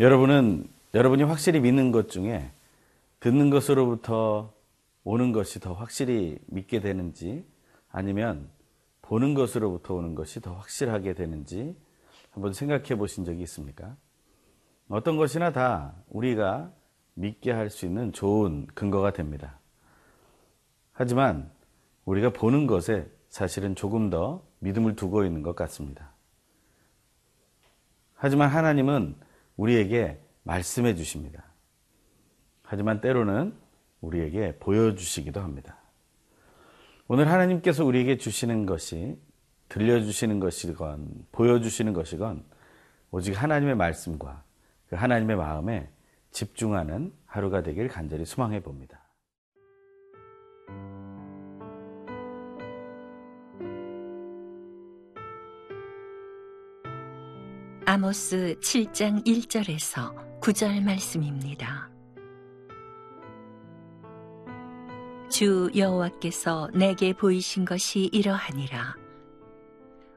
여러분은 여러분이 확실히 믿는 것 중에 듣는 것으로부터 오는 것이 더 확실히 믿게 되는지 아니면 보는 것으로부터 오는 것이 더 확실하게 되는지 한번 생각해 보신 적이 있습니까? 어떤 것이나 다 우리가 믿게 할 수 있는 좋은 근거가 됩니다. 하지만 우리가 보는 것에 사실은 조금 더 믿음을 두고 있는 것 같습니다. 하지만 하나님은 우리에게 말씀해 주십니다. 하지만 때로는 우리에게 보여주시기도 합니다. 오늘 하나님께서 우리에게 주시는 것이 들려주시는 것이건 보여주시는 것이건 오직 하나님의 말씀과 그 하나님의 마음에 집중하는 하루가 되길 간절히 소망해 봅니다. 아모스 7장 1절에서 9절 말씀입니다. 주 여호와께서 내게 보이신 것이 이러하니라.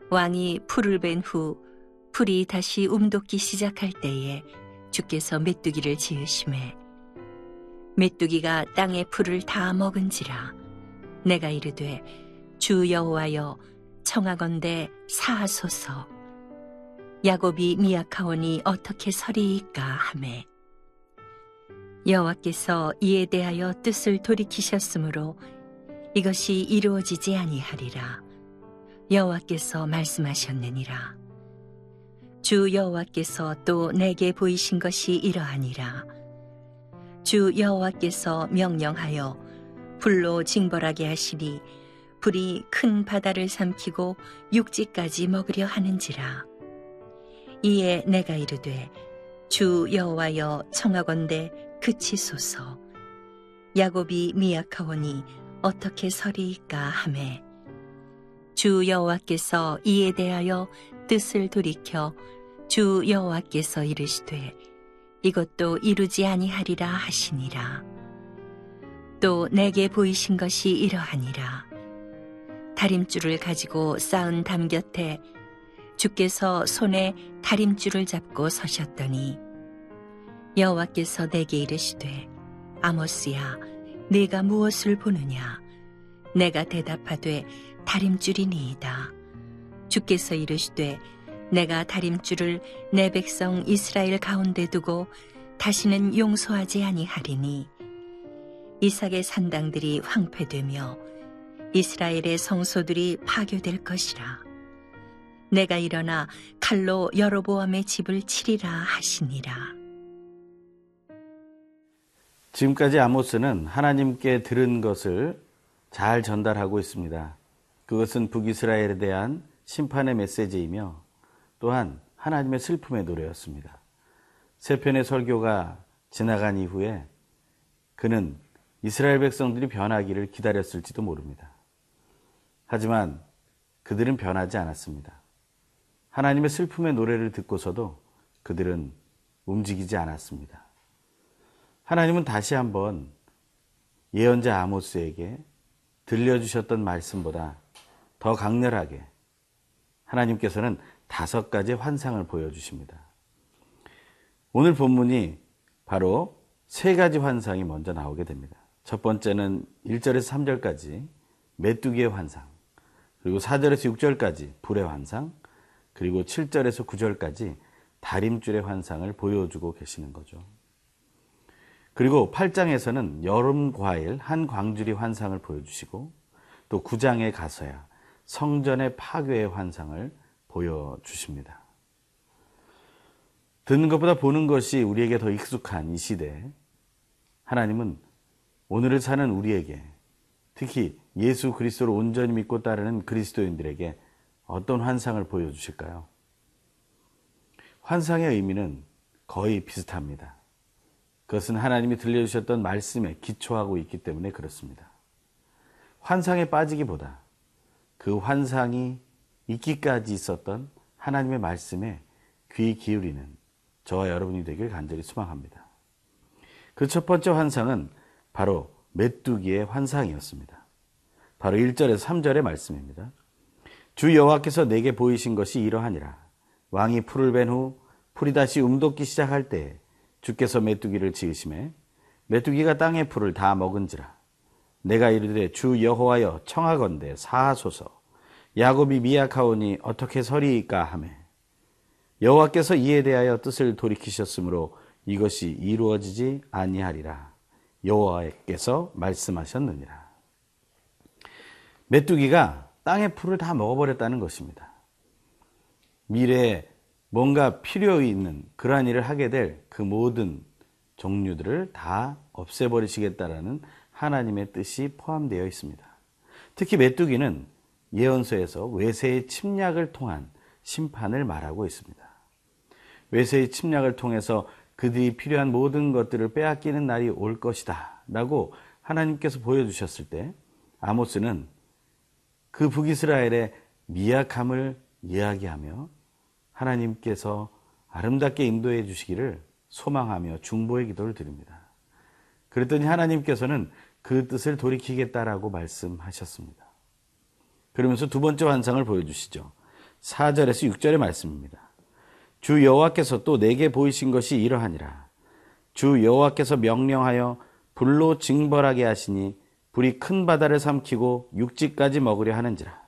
왕이 풀을 벤 후 풀이 다시 움돋기 시작할 때에 주께서 메뚜기를 지으심에 메뚜기가 땅의 풀을 다 먹은지라 내가 이르되 주 여호와여 청하건대 사하소서 야곱이 미약하오니 어떻게 서리이까 하매. 여호와께서 이에 대하여 뜻을 돌이키셨으므로 이것이 이루어지지 아니하리라. 여호와께서 말씀하셨느니라. 주 여호와께서 또 내게 보이신 것이 이러하니라. 주 여호와께서 명령하여 불로 징벌하게 하시니 불이 큰 바다를 삼키고 육지까지 먹으려 하는지라 이에 내가 이르되 주 여호와여 청하건대 그치소서. 야곱이 미약하오니 어떻게 서리이까 하매. 주 여호와께서 이에 대하여 뜻을 돌이켜 주 여호와께서 이르시되 이것도 이루지 아니하리라 하시니라. 또 내게 보이신 것이 이러하니라. 다림줄을 가지고 쌓은 담 곁에 주께서 손에 다림줄을 잡고 서셨더니 여호와께서 내게 이르시되 아모스야 네가 무엇을 보느냐? 내가 대답하되 다림줄이니이다. 주께서 이르시되 내가 다림줄을 내 백성 이스라엘 가운데 두고 다시는 용서하지 아니하리니 이삭의 산당들이 황폐되며 이스라엘의 성소들이 파괴될 것이라 내가 일어나 칼로 여로보암의 집을 치리라 하시니라. 지금까지 아모스는 하나님께 들은 것을 잘 전달하고 있습니다. 그것은 북이스라엘에 대한 심판의 메시지이며 또한 하나님의 슬픔의 노래였습니다. 세 편의 설교가 지나간 이후에 그는 이스라엘 백성들이 변하기를 기다렸을지도 모릅니다. 하지만 그들은 변하지 않았습니다. 하나님의 슬픔의 노래를 듣고서도 그들은 움직이지 않았습니다. 하나님은 다시 한번 예언자 아모스에게 들려주셨던 말씀보다 더 강렬하게 하나님께서는 다섯 가지 환상을 보여주십니다. 오늘 본문이 바로 세 가지 환상이 먼저 나오게 됩니다. 첫 번째는 1절에서 3절까지 메뚜기의 환상, 그리고 4절에서 6절까지 불의 환상, 그리고 7절에서 9절까지 다림줄의 환상을 보여주고 계시는 거죠. 그리고 8장에서는 여름 과일 한 광주리 환상을 보여주시고 또 9장에 가서야 성전의 파괴의 환상을 보여주십니다. 듣는 것보다 보는 것이 우리에게 더 익숙한 이 시대에 하나님은 오늘을 사는 우리에게 특히 예수 그리스도를 온전히 믿고 따르는 그리스도인들에게 어떤 환상을 보여주실까요? 환상의 의미는 거의 비슷합니다. 그것은 하나님이 들려주셨던 말씀에 기초하고 있기 때문에 그렇습니다. 환상에 빠지기보다 그 환상이 있기까지 있었던 하나님의 말씀에 귀 기울이는 저와 여러분이 되길 간절히 소망합니다. 그 첫 번째 환상은 바로 메뚜기의 환상이었습니다. 바로 1절에서 3절의 말씀입니다. 주 여호와께서 내게 보이신 것이 이러하니라. 왕이 풀을 벤 후 풀이 다시 움돋기 시작할 때 주께서 메뚜기를 지으심에 메뚜기가 땅의 풀을 다 먹은지라. 내가 이르되 주 여호와여 청하건대 사하소서. 야곱이 미약하오니 어떻게 서리이까 하매. 여호와께서 이에 대하여 뜻을 돌이키셨으므로 이것이 이루어지지 아니하리라. 여호와께서 말씀하셨느니라. 메뚜기가 땅의 풀을 다 먹어버렸다는 것입니다. 미래에 뭔가 필요 있는 그러한 일을 하게 될 그 모든 종류들을 다 없애버리시겠다라는 하나님의 뜻이 포함되어 있습니다. 특히 메뚜기는 예언서에서 외세의 침략을 통한 심판을 말하고 있습니다. 외세의 침략을 통해서 그들이 필요한 모든 것들을 빼앗기는 날이 올 것이다. 라고 하나님께서 보여주셨을 때 아모스는 그 북이스라엘의 미약함을 이야기하며 하나님께서 아름답게 인도해 주시기를 소망하며 중보의 기도를 드립니다. 그랬더니 하나님께서는 그 뜻을 돌이키겠다라고 말씀하셨습니다. 그러면서 두 번째 환상을 보여주시죠. 4절에서 6절의 말씀입니다. 주 여호와께서 또 내게 보이신 것이 이러하니라. 주 여호와께서 명령하여 불로 징벌하게 하시니 불이 큰 바다를 삼키고 육지까지 먹으려 하는지라.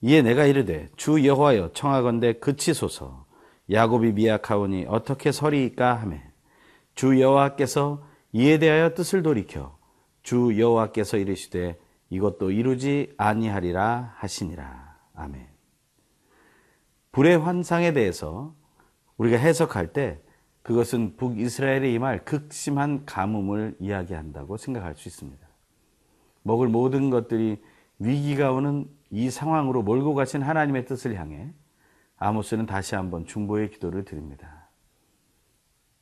이에 내가 이르되 주 여호와여 청하건대 그치소서 야곱이 미약하오니 어떻게 서리이까 하매 주 여호와께서 이에 대하여 뜻을 돌이켜 주 여호와께서 이르시되 이것도 이루지 아니하리라 하시니라. 아멘. 불의 환상에 대해서 우리가 해석할 때 그것은 북이스라엘에 임할 극심한 가뭄을 이야기한다고 생각할 수 있습니다. 먹을 모든 것들이 위기가 오는 이 상황으로 몰고 가신 하나님의 뜻을 향해 아모스는 다시 한번 중보의 기도를 드립니다.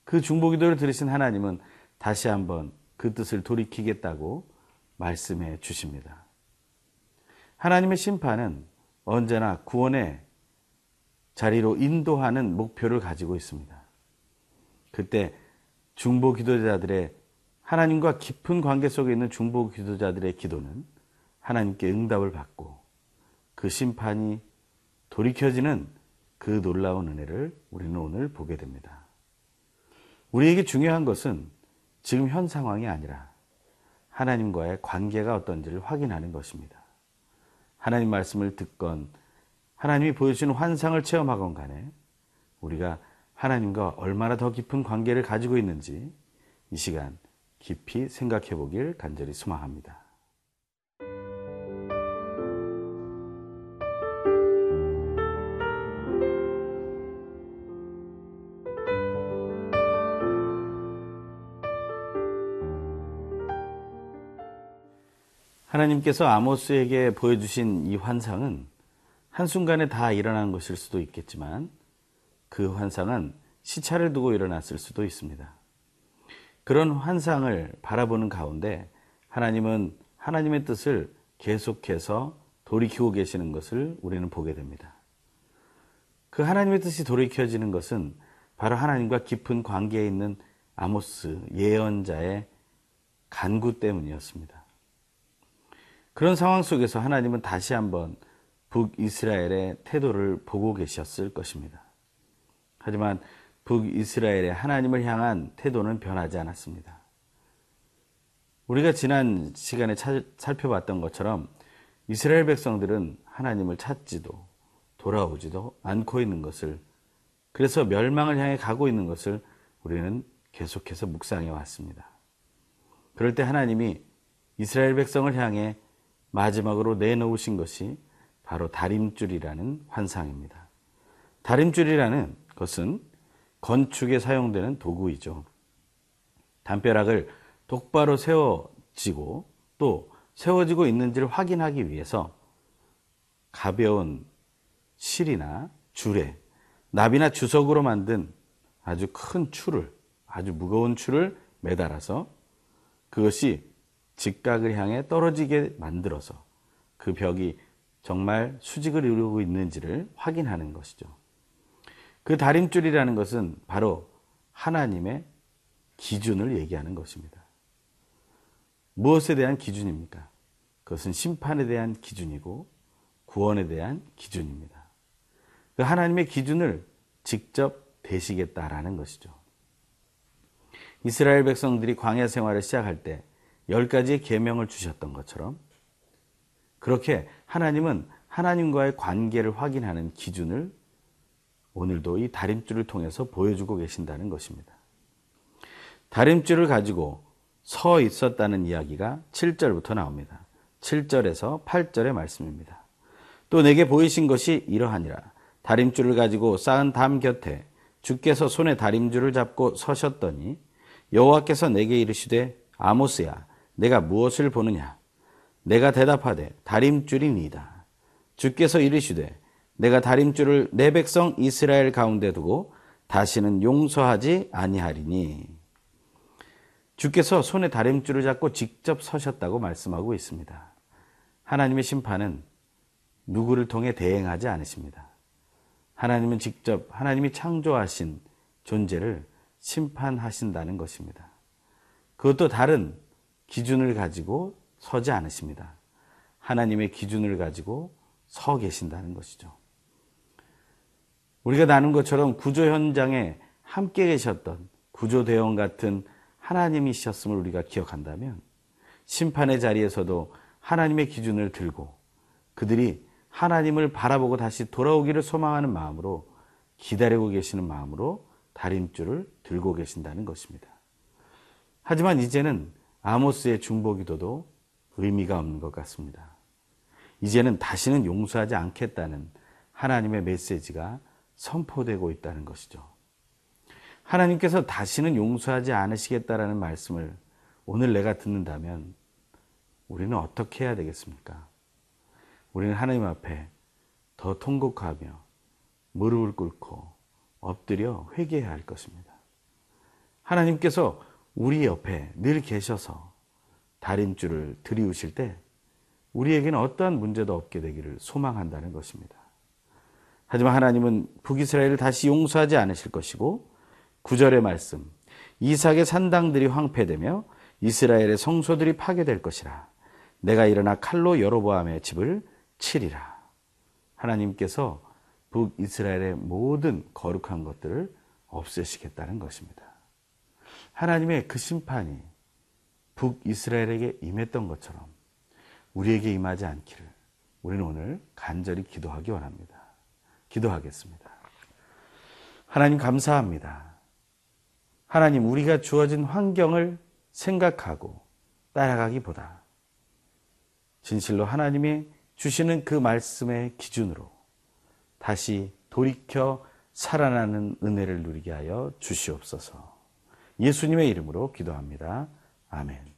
그 중보 기도를 들으신 하나님은 다시 한번 그 뜻을 돌이키겠다고 말씀해 주십니다. 하나님의 심판은 언제나 구원의 자리로 인도하는 목표를 가지고 있습니다. 그때 중보 기도자들의 하나님과 깊은 관계 속에 있는 중보 기도자들의 기도는 하나님께 응답을 받고 그 심판이 돌이켜지는 그 놀라운 은혜를 우리는 오늘 보게 됩니다. 우리에게 중요한 것은 지금 현 상황이 아니라 하나님과의 관계가 어떤지를 확인하는 것입니다. 하나님 말씀을 듣건 하나님이 보여주시는 환상을 체험하건 간에 우리가 하나님과 얼마나 더 깊은 관계를 가지고 있는지 이 시간 깊이 생각해 보길 간절히 소망합니다. 하나님께서 아모스에게 보여주신 이 환상은 한순간에 다 일어난 것일 수도 있겠지만 그 환상은 시차를 두고 일어났을 수도 있습니다. 그런 환상을 바라보는 가운데 하나님은 하나님의 뜻을 계속해서 돌이키고 계시는 것을 우리는 보게 됩니다. 그 하나님의 뜻이 돌이켜지는 것은 바로 하나님과 깊은 관계에 있는 아모스 예언자의 간구 때문이었습니다. 그런 상황 속에서 하나님은 다시 한번 북이스라엘의 태도를 보고 계셨을 것입니다. 하지만 북이스라엘의 하나님을 향한 태도는 변하지 않았습니다. 우리가 지난 시간에 살펴봤던 것처럼 이스라엘 백성들은 하나님을 찾지도 돌아오지도 않고 있는 것을 그래서 멸망을 향해 가고 있는 것을 우리는 계속해서 묵상해 왔습니다. 그럴 때 하나님이 이스라엘 백성을 향해 마지막으로 내놓으신 것이 바로 다림줄이라는 환상입니다. 다림줄이라는 것은 건축에 사용되는 도구이죠. 담벼락을 똑바로 세워지고 또 세워지고 있는지를 확인하기 위해서 가벼운 실이나 줄에 납이나 주석으로 만든 아주 큰 줄을 아주 무거운 줄을 매달아서 그것이 직각을 향해 떨어지게 만들어서 그 벽이 정말 수직을 이루고 있는지를 확인하는 것이죠. 그 다림줄이라는 것은 바로 하나님의 기준을 얘기하는 것입니다. 무엇에 대한 기준입니까? 그것은 심판에 대한 기준이고 구원에 대한 기준입니다. 그 하나님의 기준을 직접 되시겠다라는 것이죠. 이스라엘 백성들이 광야 생활을 시작할 때 열 가지의 계명을 주셨던 것처럼 그렇게 하나님은 하나님과의 관계를 확인하는 기준을 오늘도 이 다림줄을 통해서 보여주고 계신다는 것입니다. 다림줄을 가지고 서 있었다는 이야기가 7절부터 나옵니다. 7절에서 8절의 말씀입니다. 또 내게 보이신 것이 이러하니라. 다림줄을 가지고 쌓은 담 곁에 주께서 손에 다림줄을 잡고 서셨더니 여호와께서 내게 이르시되 아모스야 내가 무엇을 보느냐 내가 대답하되 다림줄이니이다 주께서 이르시되 내가 다림줄을 내 백성 이스라엘 가운데 두고 다시는 용서하지 아니하리니 주께서 손에 다림줄을 잡고 직접 서셨다고 말씀하고 있습니다. 하나님의 심판은 누구를 통해 대행하지 않으십니다. 하나님은 직접 하나님이 창조하신 존재를 심판하신다는 것입니다. 그것도 다른 기준을 가지고 서지 않으십니다. 하나님의 기준을 가지고 서 계신다는 것이죠. 우리가 나눈 것처럼 구조 현장에 함께 계셨던 구조 대원 같은 하나님이셨음을 우리가 기억한다면 심판의 자리에서도 하나님의 기준을 들고 그들이 하나님을 바라보고 다시 돌아오기를 소망하는 마음으로 기다리고 계시는 마음으로 다림줄을 들고 계신다는 것입니다. 하지만 이제는 아모스의 중보기도도 의미가 없는 것 같습니다. 이제는 다시는 용서하지 않겠다는 하나님의 메시지가 선포되고 있다는 것이죠. 하나님께서 다시는 용서하지 않으시겠다라는 말씀을 오늘 내가 듣는다면 우리는 어떻게 해야 되겠습니까? 우리는 하나님 앞에 더 통곡하며 무릎을 꿇고 엎드려 회개해야 할 것입니다. 하나님께서 우리 옆에 늘 계셔서 다림줄을 들이우실 때 우리에게는 어떠한 문제도 없게 되기를 소망한다는 것입니다. 하지만 하나님은 북이스라엘을 다시 용서하지 않으실 것이고 구절의 말씀 이삭의 산당들이 황폐되며 이스라엘의 성소들이 파괴될 것이라 내가 일어나 칼로 여로보암의 집을 치리라 하나님께서 북이스라엘의 모든 거룩한 것들을 없애시겠다는 것입니다. 하나님의 그 심판이 북이스라엘에게 임했던 것처럼 우리에게 임하지 않기를 우리는 오늘 간절히 기도하기 원합니다. 기도하겠습니다. 하나님 감사합니다. 하나님 우리가 주어진 환경을 생각하고 따라가기보다 진실로 하나님이 주시는 그 말씀의 기준으로 다시 돌이켜 살아나는 은혜를 누리게 하여 주시옵소서. 예수님의 이름으로 기도합니다. 아멘.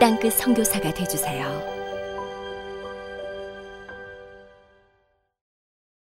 땅끝 성교사가 되주세요